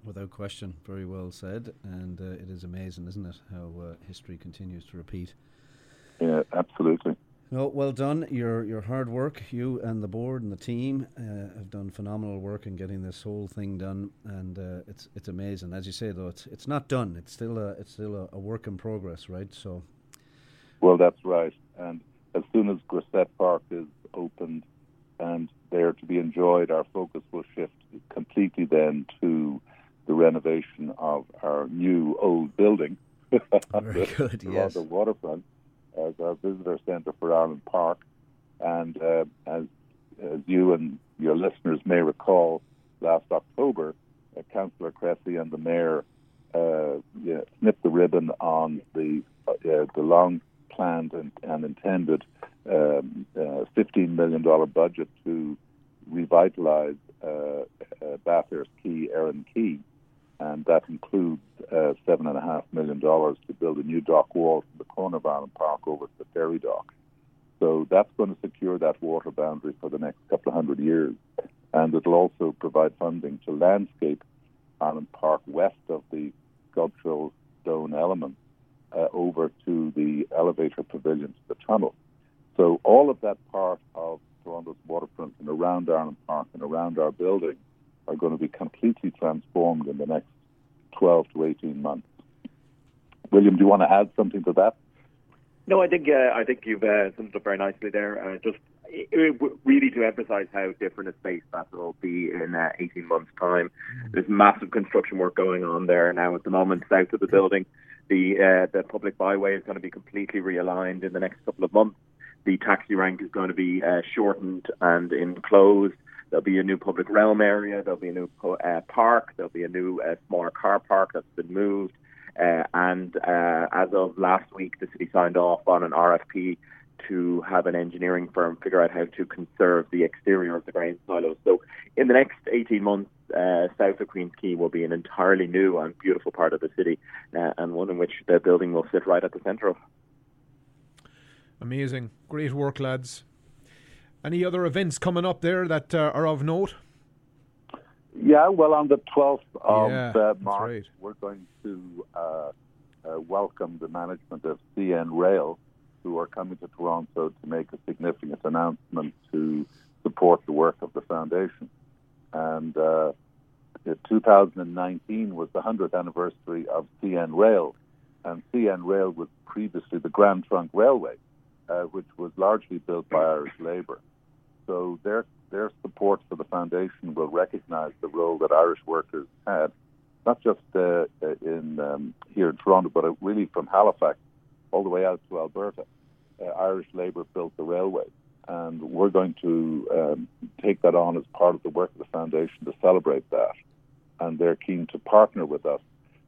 Without question, very well said, and uh, it is amazing, isn't it, how uh, history continues to repeat. Yeah, absolutely. No, well done. Your your hard work, you and the board and the team uh, have done phenomenal work in getting this whole thing done, and uh, it's it's amazing. As you say, though, it's it's not done. It's still a it's still a, a work in progress, right? So. Well, that's right. And as soon as Grasett Park is opened and there to be enjoyed, our focus will shift completely then to the renovation of our new old building. Very good. yes. The waterfront as our visitor centre for Ireland Park. And uh, as, as you and your listeners may recall, last October, uh, Councillor Cressy and the Mayor uh, snipped the ribbon on the uh, the long planned and, and intended um, uh, $15 million budget to revitalise uh, uh, Bathurst Quay, Eireann Quay and that includes uh, seven and a half million dollars to build a new dock wall from the corner of Ireland Park over to the ferry dock. So that's going to secure that water boundary for the next couple of hundred years, and it'll also provide funding to landscape Ireland Park west of the sculptural stone element uh, over to the elevator pavilion to the tunnel. So all of that part of Toronto's waterfront and around Ireland Park and around our building are going to be completely transformed in the next 12 to 18 months. William, do you want to add something to that? No, I think uh, I think you've uh, summed it up very nicely there. Uh, just it, it, really to emphasise how different a space that will be in uh, 18 months' time. There's massive construction work going on there now at the moment south of the building. The uh, the public byway is going to be completely realigned in the next couple of months. The taxi rank is going to be uh, shortened and enclosed. There'll be a new public realm area. There'll be a new uh, park. There'll be a new uh, smaller car park that's been moved. Uh, and uh, as of last week, the city signed off on an RFP to have an engineering firm figure out how to conserve the exterior of the grain silos. So, in the next 18 months, uh, south of Queen's Quay will be an entirely new and beautiful part of the city, uh, and one in which the building will sit right at the centre of. Amazing. Great work, lads. Any other events coming up there that uh, are of note? Yeah, well, on the 12th of Yeah, uh, March, right. we're going to uh, uh, welcome the management of CN Rail, who are coming to Toronto to make a significant announcement to support the work of the foundation. And uh, uh, 2019 was the 100th anniversary of CN Rail, and CN Rail was previously the Grand Trunk Railway, uh, which was largely built by Irish labour. So their their support for the foundation will recognise the role that Irish workers had, not just uh, uh, in um, here in Toronto, but uh, really from Halifax all the way out to Alberta. Uh, Irish labour built the railway, and we're going to um, take that on as part of the work of the foundation to celebrate that. And they're keen to partner with us.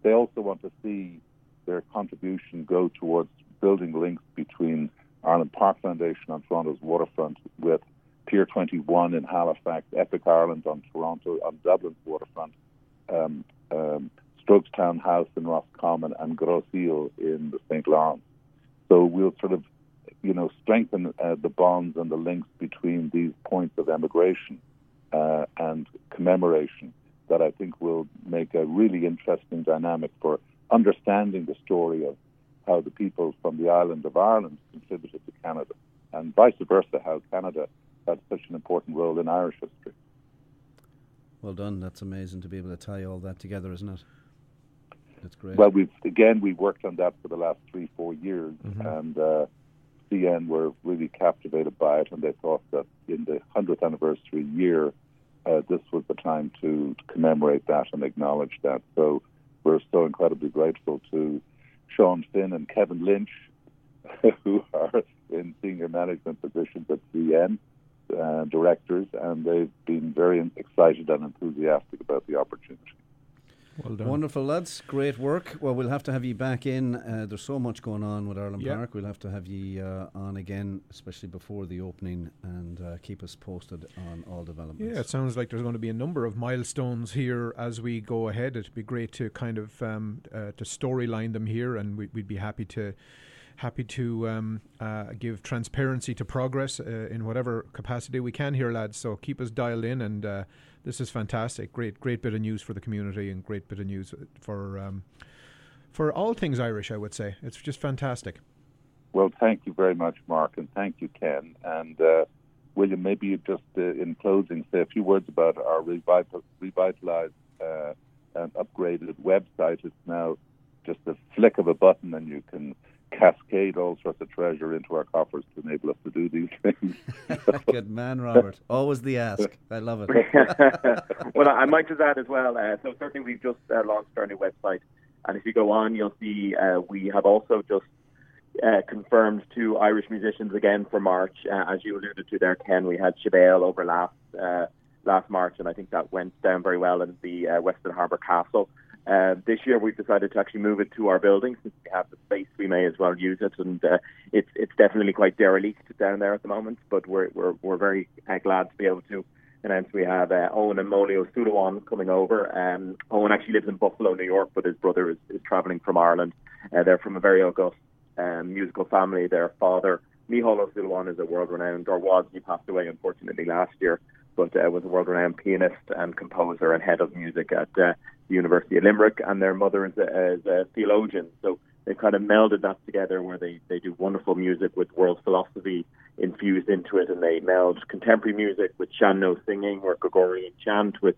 They also want to see their contribution go towards building links between Ireland Park Foundation on Toronto's waterfront with Pier 21 in Halifax, Epic Ireland on Toronto, on Dublin's waterfront, um, um, Strokestown House in Roscommon, and Grosse Isle in the St. Lawrence. So we'll sort of, you know, strengthen uh, the bonds and the links between these points of emigration uh, and commemoration that I think will make a really interesting dynamic for understanding the story of how the people from the island of Ireland contributed to Canada, and vice versa, how Canada had such an important role in Irish history. Well done. That's amazing to be able to tie all that together, isn't it? That's great. Well, we've again we worked on that for the last three, four years, Mhm. and uh, CN were really captivated by it, and they thought that in the hundredth anniversary year, uh, this was the time to, to commemorate that and acknowledge that. So we're so incredibly grateful to Sean Finn and Kevin Lynch, who are in senior management positions at CN. Uh, directors, and they've been very excited and enthusiastic about the opportunity. Well done. Wonderful, lads. Great work. Well, we'll have to have you back in. Uh, there's so much going on with Ireland Yeah. Park. We'll have to have you uh, on again, especially before the opening, and uh, keep us posted on all developments. Yeah, it sounds like there's going to be a number of milestones here as we go ahead. It'd be great to kind of um, uh, to storyline them here, and we, we'd be happy to happy to um, uh, give transparency to progress uh, in whatever capacity we can here, lads. So keep us dialed in, and uh, this is fantastic. Great, great bit of news for the community, and great bit of news for um, for all things Irish. I would say it's just fantastic. Well, thank you very much, Mark, and thank you, Ken. And uh, William, maybe you just, uh, in closing, say a few words about our revital- revitalized uh, and upgraded website. It's now just a flick of a button, and you can cascade all sorts of treasure into our coffers to enable us to do these things. Good man, Robert. Always the ask. I love it. well, I might just add as well. Uh, so certainly we've just uh, launched our new website, and if you go on, you'll see uh, we have also just uh, confirmed two Irish musicians again for March. Uh, as you alluded to there, Ken, we had Shabelle over last uh, last March, and I think that went down very well in the uh, Westin Harbour Castle. Uh, this year, we've decided to actually move it to our building since we have the space. We may as well use it, and uh, it's it's definitely quite derelict down there at the moment. But we're we're we're very uh, glad to be able to announce we have uh, Owen and Mícheál Ó Súilleabháin coming over. Um, Owen actually lives in Buffalo, New York, but his brother is, is travelling from Ireland. Uh, they're from a very august um, musical family. Their father, Mícheál Ó Súilleabháin, is a world-renowned, or was, he passed away unfortunately last year, but uh, was a world-renowned pianist and composer and head of music at uh, the University of Limerick, and their mother is a, is a theologian. So they've kind of melded that together where they, they do wonderful music with world philosophy infused into it, and they meld contemporary music with sean-nós singing or Gregorian chant with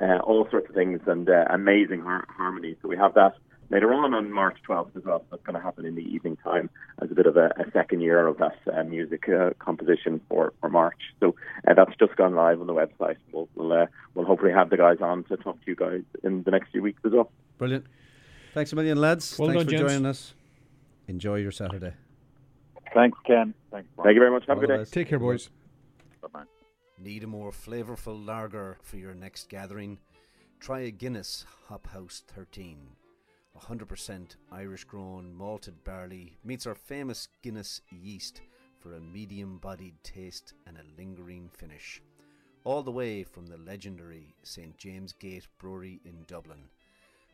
uh, all sorts of things and uh, amazing har- harmony. So we have that later on on March 12th as well. So that's going to happen in the evening time as a bit of a, a second year of that uh, music uh, composition for, for March. So uh, that's just gone live on the website. We'll we'll, uh, we'll hopefully have the guys on to talk to you guys in the next few weeks as well. Brilliant. Thanks a million, lads. Well Thanks done, for gents. joining us. Enjoy your Saturday. Thanks, Ken. Thanks, Mark. Thank you very much. Have a good day. best. Take care, boys. Bye-bye. Need a more flavourful lager for your next gathering? Try a Guinness Hop House 13. 100% Irish grown malted barley meets our famous Guinness yeast for a medium bodied taste and a lingering finish. All the way from the legendary St James Gate Brewery in Dublin.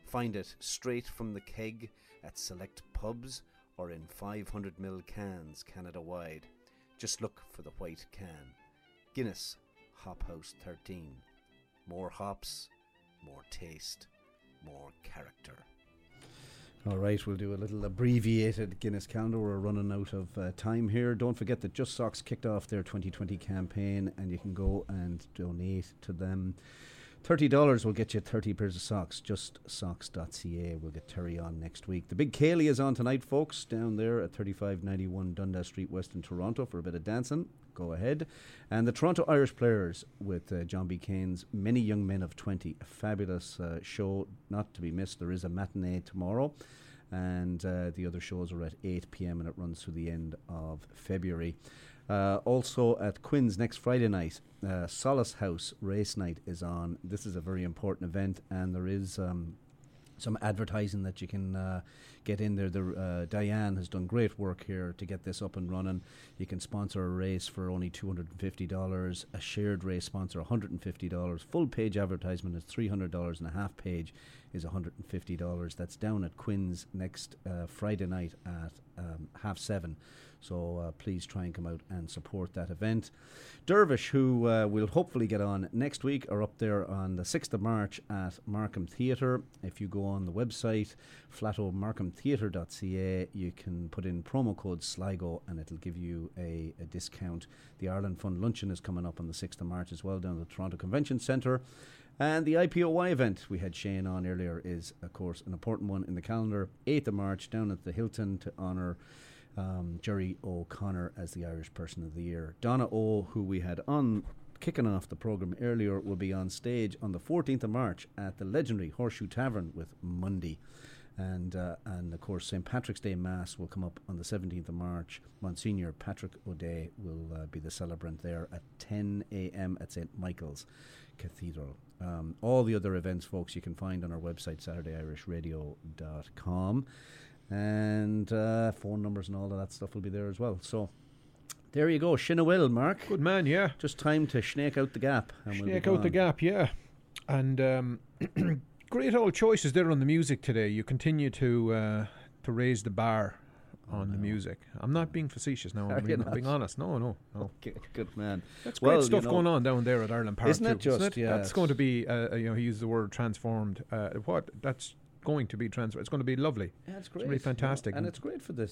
Find it straight from the keg at select pubs or in 500ml cans Canada wide. Just look for the white can. Guinness Hop House 13. More hops, more taste, more character. All right, we'll do a little abbreviated Guinness calendar. We're running out of uh, time here. Don't forget that Just Socks kicked off their 2020 campaign, and you can go and donate to them. $30 will get you 30 pairs of socks. JustSocks.ca. We'll get Terry on next week. The Big Cayley is on tonight, folks, down there at 3591 Dundas Street West in Toronto for a bit of dancing. Go ahead. And the Toronto Irish Players with uh, John B. Keane's Many Young Men of 20. A fabulous uh, show, not to be missed. There is a matinee tomorrow and uh, the other shows are at 8 p.m. and it runs through the end of February. Uh, also at Quinn's next Friday night, uh, Solace House Race Night is on. This is a very important event, and there is um, some advertising that you can uh, get in there. The, uh, Diane has done great work here to get this up and running. You can sponsor a race for only $250, a shared race sponsor $150, full page advertisement is $300, and a half page is $150. That's down at Quinn's next uh, Friday night at um, half seven. So uh, please try and come out and support that event. Dervish, who uh, will hopefully get on next week, are up there on the 6th of March at Markham Theatre. If you go on the website, flatomarkhamtheatre.ca, you can put in promo code SLIGO and it'll give you a, a discount. The Ireland Fund Luncheon is coming up on the 6th of March as well down at the Toronto Convention Centre. And the IPOY event we had Shane on earlier is, of course, an important one in the calendar. 8th of March down at the Hilton to honour um, Jerry O'Connor as the Irish Person of the Year. Donna O, who we had on kicking off the programme earlier, will be on stage on the 14th of March at the legendary Horseshoe Tavern with Monday. And, uh, and of course, St. Patrick's Day Mass will come up on the 17th of March. Monsignor Patrick O'Day will uh, be the celebrant there at 10 a.m. at St. Michael's Cathedral. Um, all the other events, folks, you can find on our website, SaturdayIrishRadio.com. And uh, phone numbers and all of that stuff will be there as well. So there you go. Shinawil, Mark. Good man, yeah. Just time to snake out the gap. And we'll Snake out the gap, yeah. And um, great old choices there on the music today. You continue to uh, to raise the bar on the music. I'm not being facetious now. I'm you being, not? being honest. No, no, no. Okay, good man. That's Well, great you stuff know- going on down there at Ireland Park. Isn't it too, just? Yeah, That's going to be. Uh, you know, he used the word transformed. Uh, what? That's going to be transformed. It's going to be lovely. Yeah, it's It's great. really you know, fantastic. and it's great for the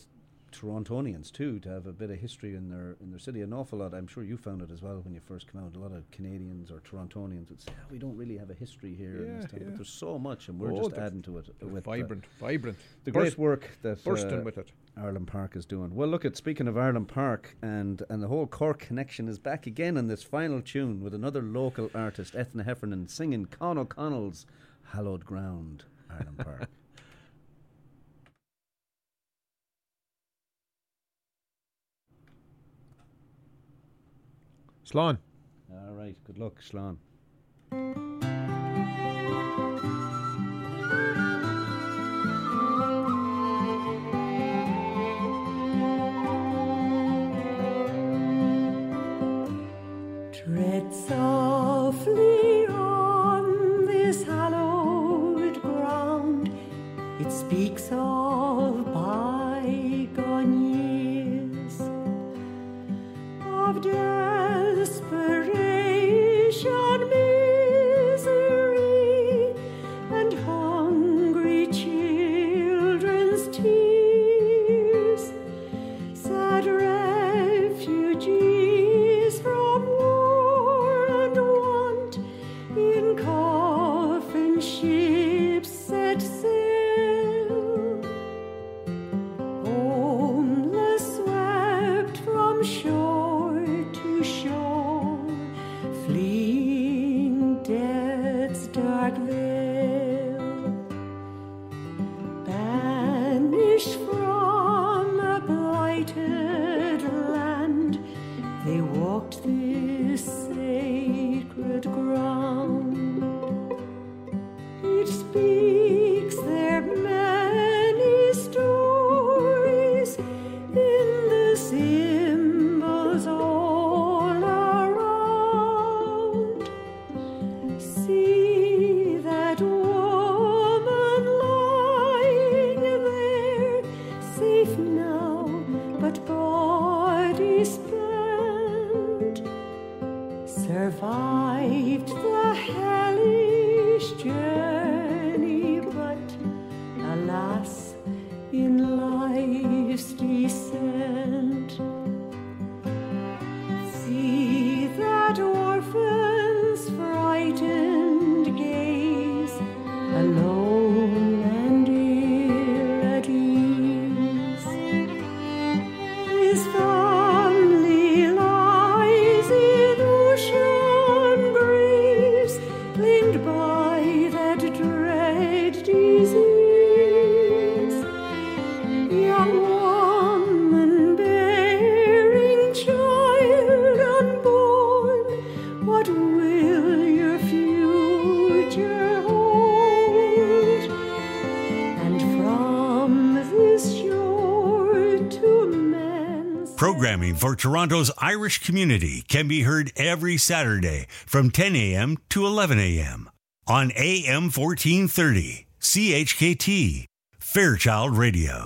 Torontonians too to have a bit of history in their in their city. An awful lot. I'm sure you found it as well when you first came out. A lot of Canadians or Torontonians would say, "Ah, "We don't really have a history here." Yeah, this town," yeah. But there's so much, and we're Oh, just adding to it. with vibrant, the, vibrant. The Burst- great work that bursting uh, with it. Ireland Park is doing. Well, look at speaking of Ireland Park, and and the whole Cork connection is back again in this final tune with another local artist, Ethna Heffernan, singing Con O'Connell's "Hallowed Ground." Ireland Park. Slán. All right. Good luck, Slán. For Toronto's Irish community can be heard every Saturday from 10 a.m. to 11 a.m. on AM 1430, CHKT, Fairchild Radio.